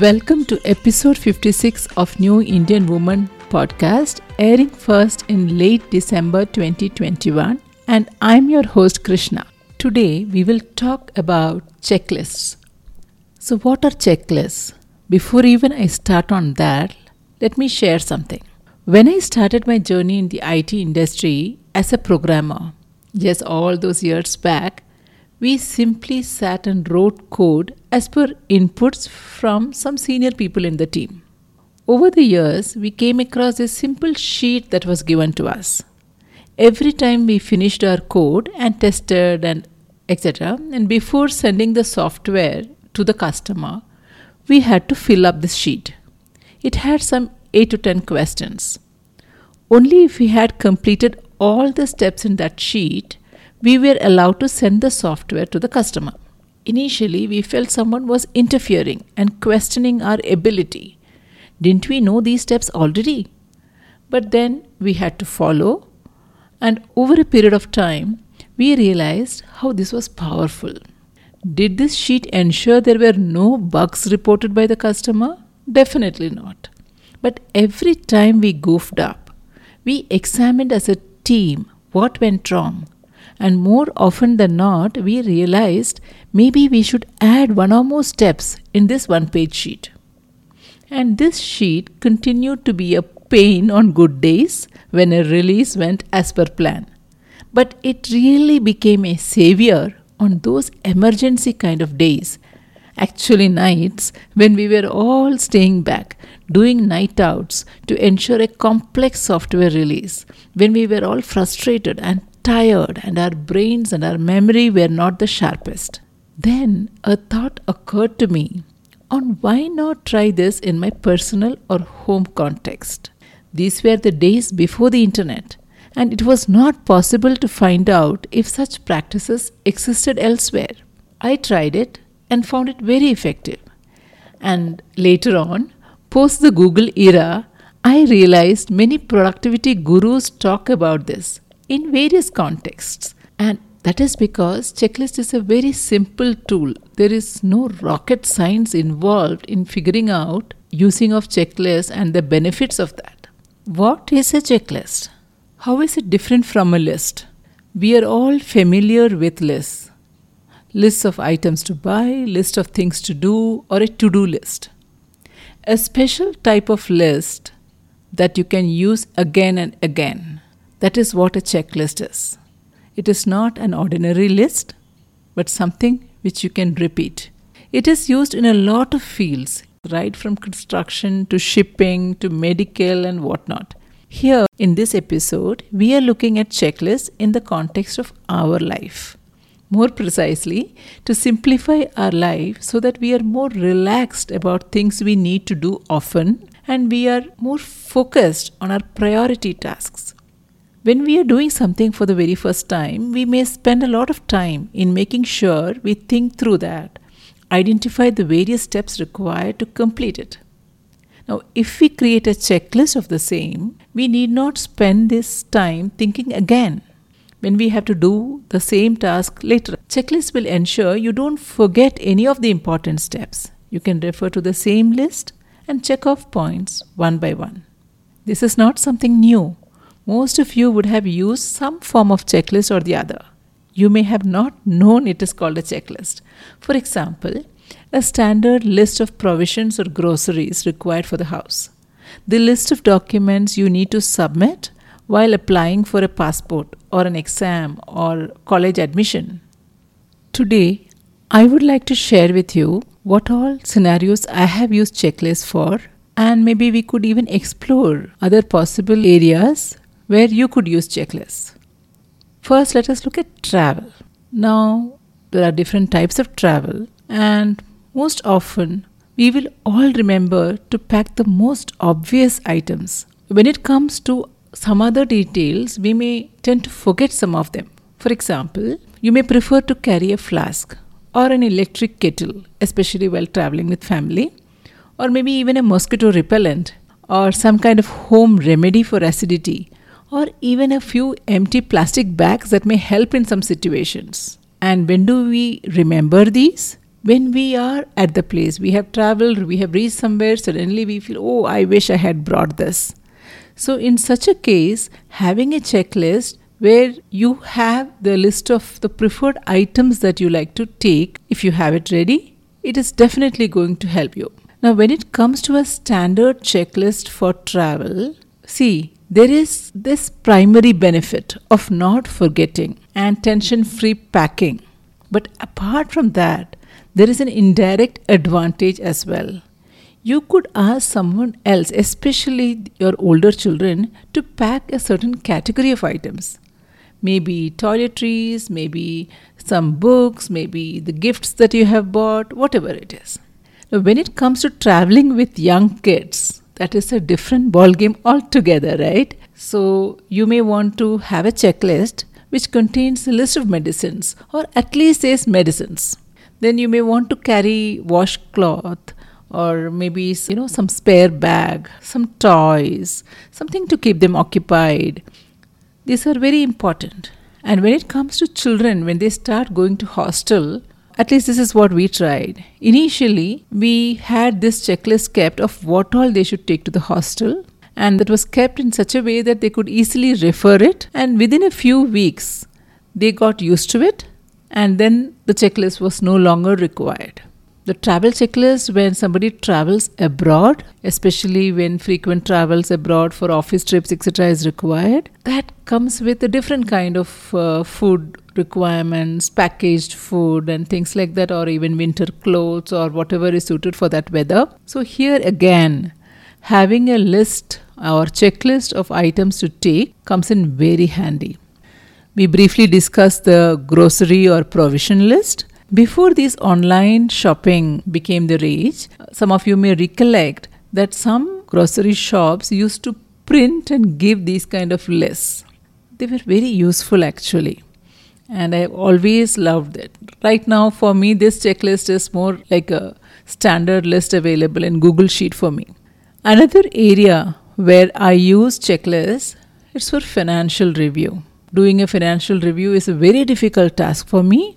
Welcome to episode 56 of New Indian Woman podcast, airing first in late December 2021. And I'm your host, Krishna. Today, we will talk about checklists. So, what are checklists? Before even I start on that, let me share something. When I started my journey in the IT industry as a programmer, yes, all those years back, we simply sat and wrote code as per inputs from some senior people in the team. Over the years, we came across a simple sheet that was given to us. Every time we finished our code and tested and etc., and before sending the software to the customer, we had to fill up this sheet. It had some 8 to 10 questions. Only if we had completed all the steps in that sheet, we were allowed to send the software to the customer. Initially, we felt someone was interfering and questioning our ability. Didn't we know these steps already? But then we had to follow, and over a period of time, we realized how this was powerful. Did this sheet ensure there were no bugs reported by the customer? Definitely not. But every time we goofed up, we examined as a team what went wrong and more often than not, we realized maybe we should add one or more steps in this one page sheet. And this sheet continued to be a pain on good days when a release went as per plan. But it really became a savior on those emergency kind of days, actually nights when we were all staying back, doing night outs to ensure a complex software release, when we were all frustrated and tired and our brains and our memory were not the sharpest. Then a thought occurred to me on why not try this in my personal or home context. These were the days before the internet, and it was not possible to find out if such practices existed elsewhere. I tried it and found it very effective. And later on, post the Google era, I realized many productivity gurus talk about this in various contexts. And that is because checklist is a very simple tool. There is no rocket science involved in figuring out using of checklist and the benefits of that. What is a checklist? How is it different from a list? We are all familiar with lists. Lists of items to buy, list of things to do, or a to-do list. A special type of list that you can use again and again that is what a checklist is. It is not an ordinary list, but something which you can repeat. It is used in a lot of fields, right from construction to shipping to medical and whatnot. Here, in this episode, we are looking at checklists in the context of our life. More precisely, to simplify our life so that we are more relaxed about things we need to do often and we are more focused on our priority tasks. When we are doing something for the very first time, we may spend a lot of time in making sure we think through that, identify the various steps required to complete it. Now, if we create a checklist of the same, we need not spend this time thinking again when we have to do the same task later. Checklist will ensure you don't forget any of the important steps. You can refer to the same list and check off points one by one. This is not something new most of you would have used some form of checklist or the other. You may have not known it is called a checklist. For example, a standard list of provisions or groceries required for the house, the list of documents you need to submit while applying for a passport or an exam or college admission. Today, I would like to share with you what all scenarios I have used checklists for and maybe we could even explore other possible areas where you could use checklists. First, let us look at travel. Now, there are different types of travel, and most often we will all remember to pack the most obvious items. When it comes to some other details, we may tend to forget some of them. For example, you may prefer to carry a flask or an electric kettle, especially while traveling with family, or maybe even a mosquito repellent or some kind of home remedy for acidity or even a few empty plastic bags that may help in some situations. And when do we remember these? when we are at the place, we have traveled, we have reached somewhere, suddenly we feel, oh, I wish I had brought this. So, in such a case, having a checklist where you have the list of the preferred items that you like to take, if you have it ready, it is definitely going to help you. Now, when it comes to a standard checklist for travel, see, there is this primary benefit of not forgetting and tension free packing. But apart from that, there is an indirect advantage as well. You could ask someone else, especially your older children, to pack a certain category of items. Maybe toiletries, maybe some books, maybe the gifts that you have bought, whatever it is. Now, when it comes to traveling with young kids, that is a different ballgame altogether, right? So, you may want to have a checklist which contains a list of medicines or at least says medicines. Then you may want to carry washcloth or maybe you know some spare bag, some toys, something to keep them occupied. These are very important. And when it comes to children when they start going to hostel, at least this is what we tried. Initially, we had this checklist kept of what all they should take to the hostel and that was kept in such a way that they could easily refer it and within a few weeks they got used to it and then the checklist was no longer required the travel checklist when somebody travels abroad especially when frequent travels abroad for office trips etc is required that comes with a different kind of uh, food requirements packaged food and things like that or even winter clothes or whatever is suited for that weather so here again having a list or checklist of items to take comes in very handy. We briefly discussed the grocery or provision list. Before this online shopping became the rage, some of you may recollect that some grocery shops used to print and give these kind of lists. They were very useful actually. And I always loved it. Right now, for me, this checklist is more like a standard list available in Google Sheet for me. Another area where I use checklists it's for financial review. Doing a financial review is a very difficult task for me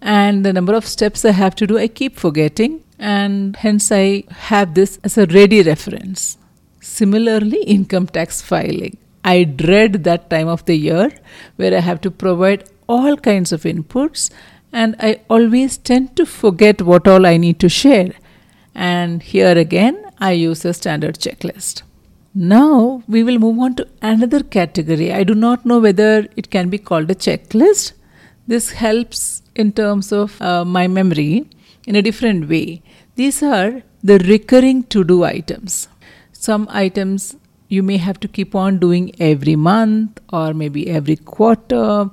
and the number of steps I have to do I keep forgetting and hence I have this as a ready reference. Similarly, income tax filing. I dread that time of the year where I have to provide all kinds of inputs and I always tend to forget what all I need to share. And here again, I use a standard checklist. Now we will move on to another category. I do not know whether it can be called a checklist. This helps in terms of uh, my memory in a different way. These are the recurring to do items. Some items you may have to keep on doing every month or maybe every quarter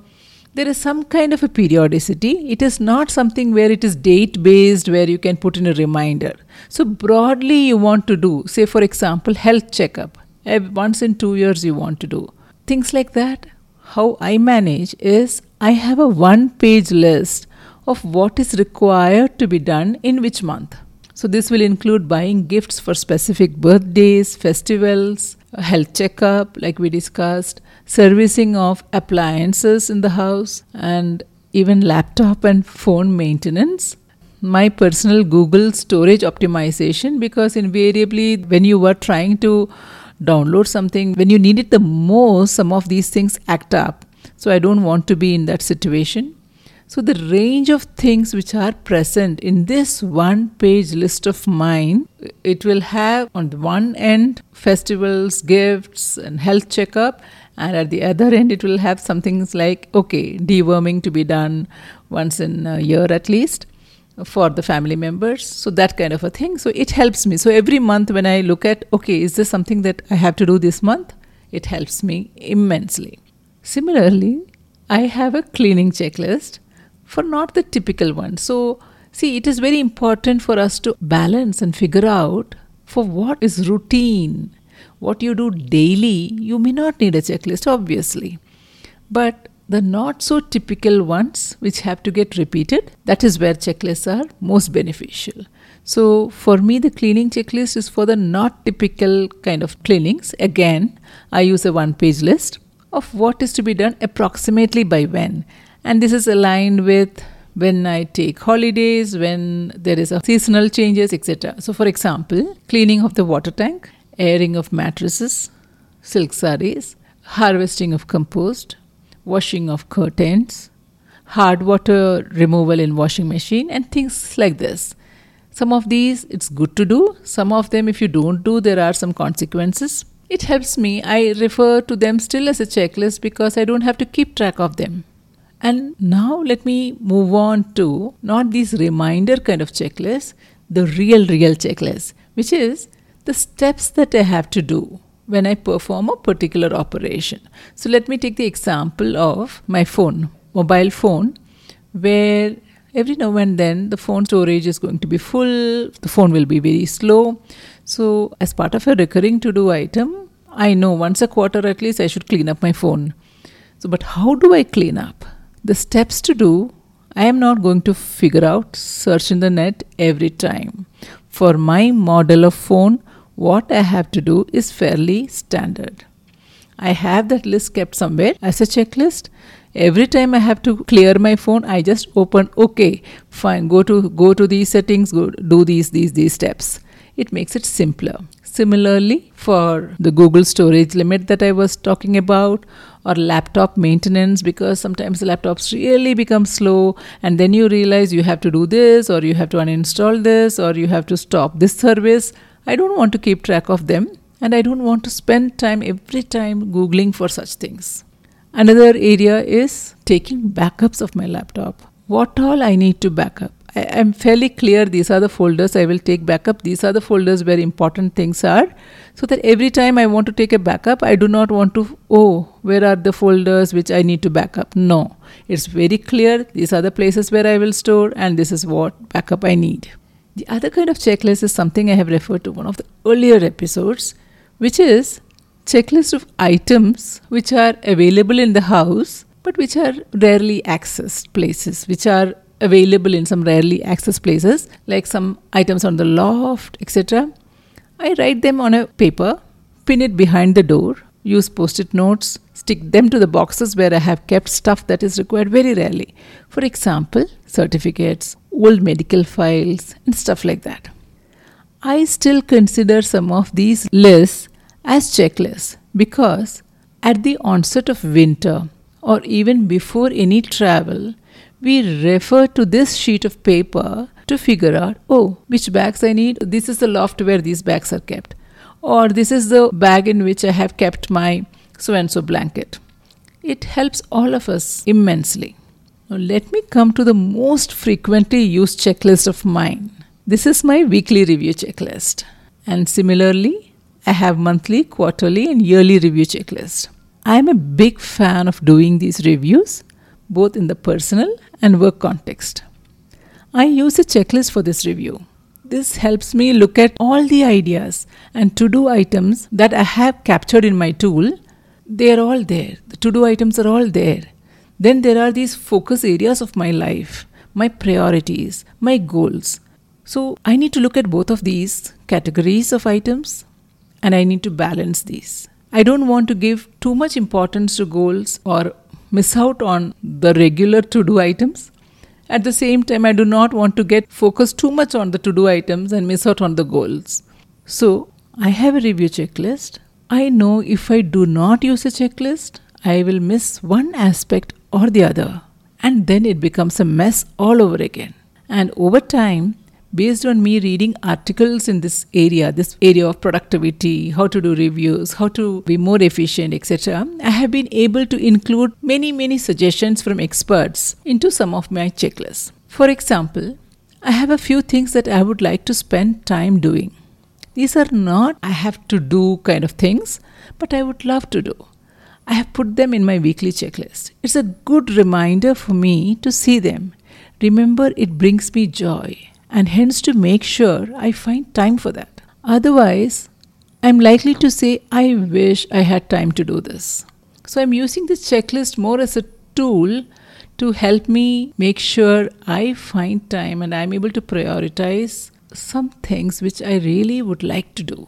there is some kind of a periodicity. It is not something where it is date based, where you can put in a reminder. So, broadly, you want to do, say, for example, health checkup. Once in two years, you want to do. Things like that. How I manage is I have a one page list of what is required to be done in which month. So, this will include buying gifts for specific birthdays, festivals, health checkup, like we discussed, servicing of appliances in the house, and even laptop and phone maintenance. My personal Google storage optimization, because invariably, when you were trying to download something, when you need it the most, some of these things act up. So, I don't want to be in that situation. So, the range of things which are present in this one page list of mine, it will have on the one end festivals, gifts, and health checkup, and at the other end, it will have some things like okay, deworming to be done once in a year at least for the family members. So, that kind of a thing. So, it helps me. So, every month when I look at okay, is this something that I have to do this month? It helps me immensely. Similarly, I have a cleaning checklist for not the typical one. So, see, it is very important for us to balance and figure out for what is routine, what you do daily. You may not need a checklist, obviously, but the not so typical ones which have to get repeated, that is where checklists are most beneficial. So, for me, the cleaning checklist is for the not typical kind of cleanings. Again, I use a one page list of what is to be done approximately by when and this is aligned with when I take holidays, when there is a seasonal changes, etc. So, for example, cleaning of the water tank, airing of mattresses, silk saris, harvesting of compost, washing of curtains, hard water removal in washing machine, and things like this. Some of these it's good to do. Some of them, if you don't do, there are some consequences. It helps me. I refer to them still as a checklist because I don't have to keep track of them. And now let me move on to not these reminder kind of checklists, the real, real checklist, which is the steps that I have to do when I perform a particular operation. So let me take the example of my phone, mobile phone, where every now and then the phone storage is going to be full, the phone will be very slow. So, as part of a recurring to do item, I know once a quarter at least I should clean up my phone. So, but how do I clean up? The steps to do, I am not going to figure out, search in the net every time. For my model of phone, what I have to do is fairly standard. I have that list kept somewhere as a checklist. Every time I have to clear my phone, I just open okay, fine, go to go to these settings, go do these these these steps. It makes it simpler. Similarly, for the Google storage limit that I was talking about, or laptop maintenance, because sometimes the laptops really become slow, and then you realize you have to do this, or you have to uninstall this, or you have to stop this service. I don't want to keep track of them and I don't want to spend time every time Googling for such things. Another area is taking backups of my laptop. What all I need to backup? I am fairly clear these are the folders I will take backup. These are the folders where important things are. So that every time I want to take a backup, I do not want to, oh, where are the folders which I need to backup? No. It's very clear. These are the places where I will store, and this is what backup I need. The other kind of checklist is something I have referred to one of the earlier episodes, which is checklist of items which are available in the house but which are rarely accessed places, which are available in some rarely accessed places, like some items on the loft, etc. I write them on a paper, pin it behind the door, use post it notes, stick them to the boxes where I have kept stuff that is required very rarely. For example, certificates, old medical files, and stuff like that. I still consider some of these lists as checklists because at the onset of winter or even before any travel, we refer to this sheet of paper to figure out oh, which bags I need. This is the loft where these bags are kept, or this is the bag in which I have kept my so and so blanket. It helps all of us immensely. Now, let me come to the most frequently used checklist of mine. This is my weekly review checklist. And similarly, I have monthly, quarterly, and yearly review checklist. I am a big fan of doing these reviews, both in the personal and work context. I use a checklist for this review. This helps me look at all the ideas and to do items that I have captured in my tool. They are all there. The to do items are all there. Then there are these focus areas of my life, my priorities, my goals. So I need to look at both of these categories of items and I need to balance these. I don't want to give too much importance to goals or miss out on the regular to do items. At the same time, I do not want to get focused too much on the to do items and miss out on the goals. So, I have a review checklist. I know if I do not use a checklist, I will miss one aspect or the other. And then it becomes a mess all over again. And over time, based on me reading articles in this area, this area of productivity, how to do reviews, how to be more efficient, etc., I have been able to include many, many suggestions from experts into some of my checklists. For example, I have a few things that I would like to spend time doing. These are not I have to do kind of things, but I would love to do. I have put them in my weekly checklist. It's a good reminder for me to see them. Remember, it brings me joy, and hence to make sure I find time for that. Otherwise, I'm likely to say, I wish I had time to do this. So I'm using this checklist more as a tool to help me make sure I find time and I'm able to prioritize some things which I really would like to do.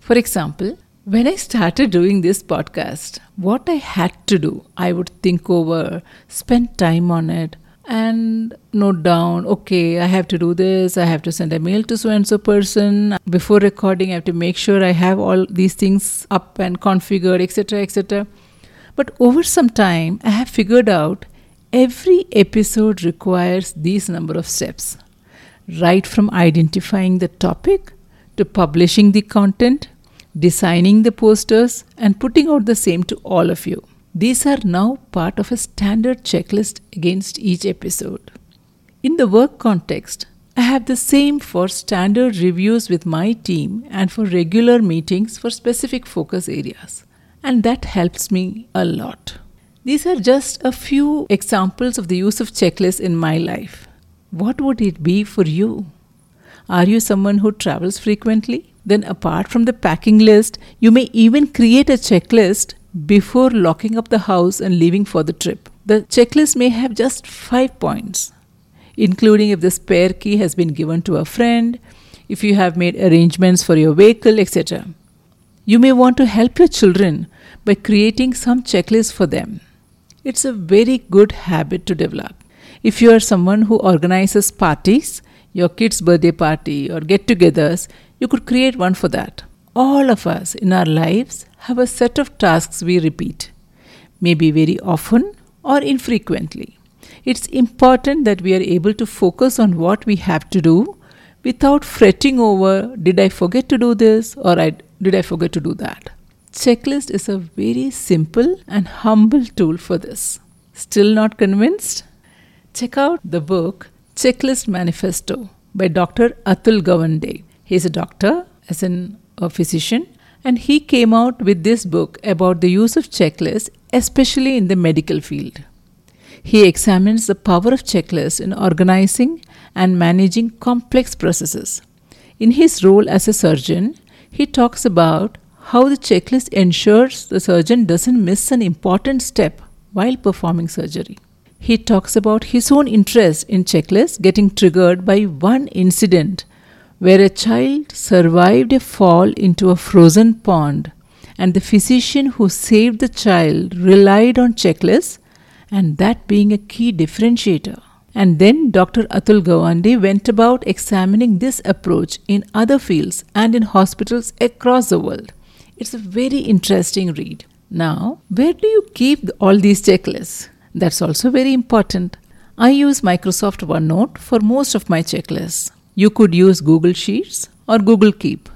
For example, when I started doing this podcast, what I had to do, I would think over, spend time on it, and note down okay i have to do this i have to send a mail to so and so person. Before recording i have to make sure i have all these things up and configured etc etc but over some time i have figured out every episode requires these number of steps. Right from identifying the topic to publishing the content designing the posters and putting out the same to all of you these are now part of a standard checklist against each episode. In the work context, I have the same for standard reviews with my team and for regular meetings for specific focus areas. And that helps me a lot. These are just a few examples of the use of checklists in my life. What would it be for you? Are you someone who travels frequently? Then, apart from the packing list, you may even create a checklist before locking up the house and leaving for the trip. The checklist may have just five points, including if the spare key has been given to a friend, if you have made arrangements for your vehicle, etc. You may want to help your children by creating some checklist for them. It's a very good habit to develop. If you are someone who organizes parties, your kid's birthday party or get togethers, you could create one for that. All of us in our lives have a set of tasks we repeat, maybe very often or infrequently. It's important that we are able to focus on what we have to do without fretting over did I forget to do this or I, did I forget to do that. Checklist is a very simple and humble tool for this. Still not convinced? Check out the book Checklist Manifesto by Dr. Atul Gawande. He's a doctor, as in a physician, and he came out with this book about the use of checklists, especially in the medical field. He examines the power of checklists in organizing and managing complex processes. In his role as a surgeon, he talks about how the checklist ensures the surgeon doesn't miss an important step while performing surgery. He talks about his own interest in checklists getting triggered by one incident where a child survived a fall into a frozen pond, and the physician who saved the child relied on checklists, and that being a key differentiator. And then Dr. Atul Gawande went about examining this approach in other fields and in hospitals across the world. It's a very interesting read. Now, where do you keep all these checklists? That's also very important. I use Microsoft OneNote for most of my checklists. You could use Google Sheets or Google Keep.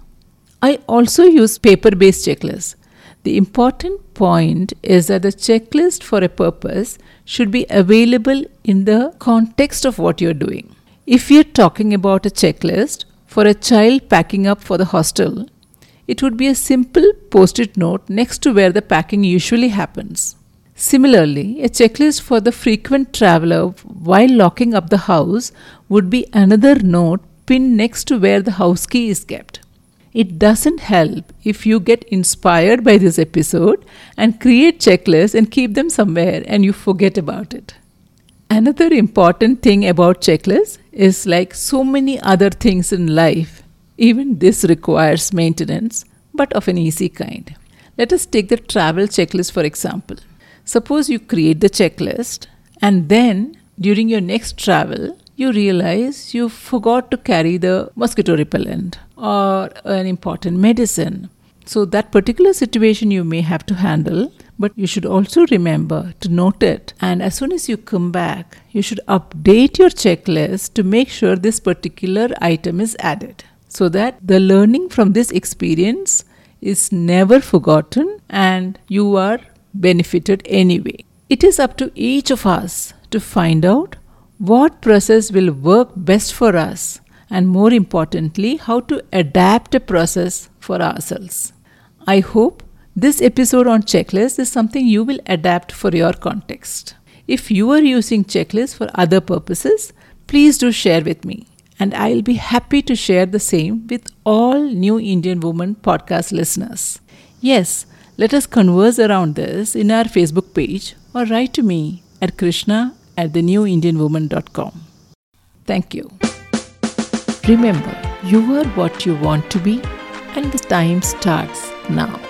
I also use paper based checklists. The important point is that the checklist for a purpose should be available in the context of what you're doing. If you're talking about a checklist for a child packing up for the hostel, it would be a simple post it note next to where the packing usually happens. Similarly, a checklist for the frequent traveler while locking up the house would be another note next to where the house key is kept. It doesn't help if you get inspired by this episode and create checklists and keep them somewhere and you forget about it. Another important thing about checklists is like so many other things in life, even this requires maintenance, but of an easy kind. Let us take the travel checklist for example. Suppose you create the checklist and then during your next travel, you realize you forgot to carry the mosquito repellent or an important medicine. So, that particular situation you may have to handle, but you should also remember to note it. And as soon as you come back, you should update your checklist to make sure this particular item is added so that the learning from this experience is never forgotten and you are benefited anyway. It is up to each of us to find out what process will work best for us, and more importantly, how to adapt a process for ourselves. I hope this episode on checklist is something you will adapt for your context. If you are using checklists for other purposes, please do share with me, and I'll be happy to share the same with all New Indian Woman podcast listeners. Yes, let us converse around this in our Facebook page or write to me at krishna at thenewindianwoman.com. Thank you. Remember, you are what you want to be, and the time starts now.